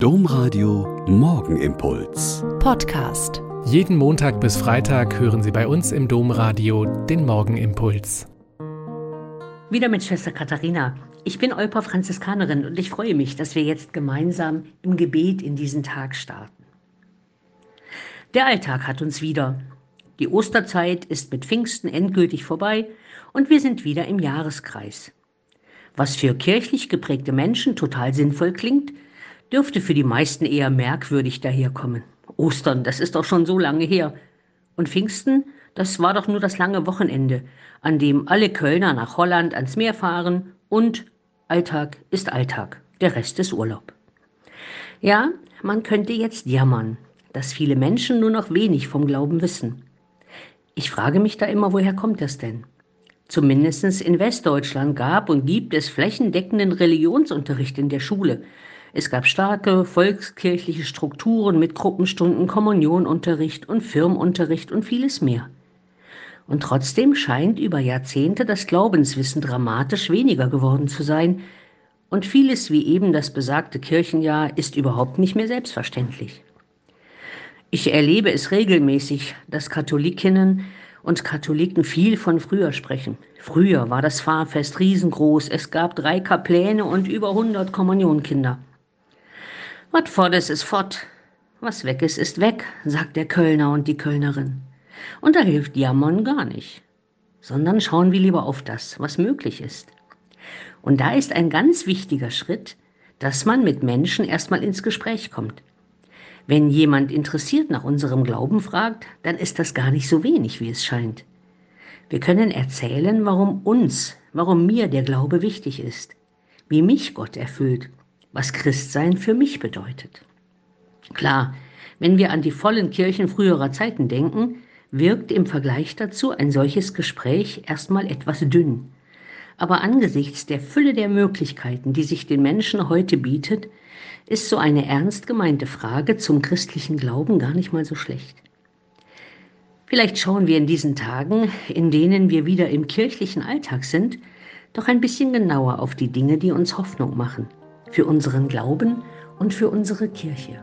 Domradio Morgenimpuls. Podcast. Jeden Montag bis Freitag hören Sie bei uns im Domradio den Morgenimpuls. Wieder mit Schwester Katharina. Ich bin Olper Franziskanerin und ich freue mich, dass wir jetzt gemeinsam im Gebet in diesen Tag starten. Der Alltag hat uns wieder. Die Osterzeit ist mit Pfingsten endgültig vorbei und wir sind wieder im Jahreskreis. Was für kirchlich geprägte Menschen total sinnvoll klingt, dürfte für die meisten eher merkwürdig daherkommen. Ostern, das ist doch schon so lange her. Und Pfingsten, das war doch nur das lange Wochenende, an dem alle Kölner nach Holland ans Meer fahren und Alltag ist Alltag, der Rest ist Urlaub. Ja, man könnte jetzt jammern, dass viele Menschen nur noch wenig vom Glauben wissen. Ich frage mich da immer, woher kommt das denn? Zumindest in Westdeutschland gab und gibt es flächendeckenden Religionsunterricht in der Schule. Es gab starke volkskirchliche Strukturen mit Gruppenstunden, Kommunionunterricht und Firmenunterricht und vieles mehr. Und trotzdem scheint über Jahrzehnte das Glaubenswissen dramatisch weniger geworden zu sein, und vieles wie eben das besagte Kirchenjahr ist überhaupt nicht mehr selbstverständlich. Ich erlebe es regelmäßig, dass Katholikinnen und Katholiken viel von früher sprechen. Früher war das Pfarrfest riesengroß, es gab drei Kapläne und über 100 Kommunionkinder. Was fort ist, ist fort. Was weg ist, ist weg, sagt der Kölner und die Kölnerin. Und da hilft Jammern gar nicht, sondern schauen wir lieber auf das, was möglich ist. Und da ist ein ganz wichtiger Schritt, dass man mit Menschen erstmal ins Gespräch kommt. Wenn jemand interessiert nach unserem Glauben fragt, dann ist das gar nicht so wenig, wie es scheint. Wir können erzählen, warum uns, warum mir der Glaube wichtig ist, wie mich Gott erfüllt was Christsein für mich bedeutet. Klar, wenn wir an die vollen Kirchen früherer Zeiten denken, wirkt im Vergleich dazu ein solches Gespräch erstmal etwas dünn. Aber angesichts der Fülle der Möglichkeiten, die sich den Menschen heute bietet, ist so eine ernst gemeinte Frage zum christlichen Glauben gar nicht mal so schlecht. Vielleicht schauen wir in diesen Tagen, in denen wir wieder im kirchlichen Alltag sind, doch ein bisschen genauer auf die Dinge, die uns Hoffnung machen für unseren Glauben und für unsere Kirche.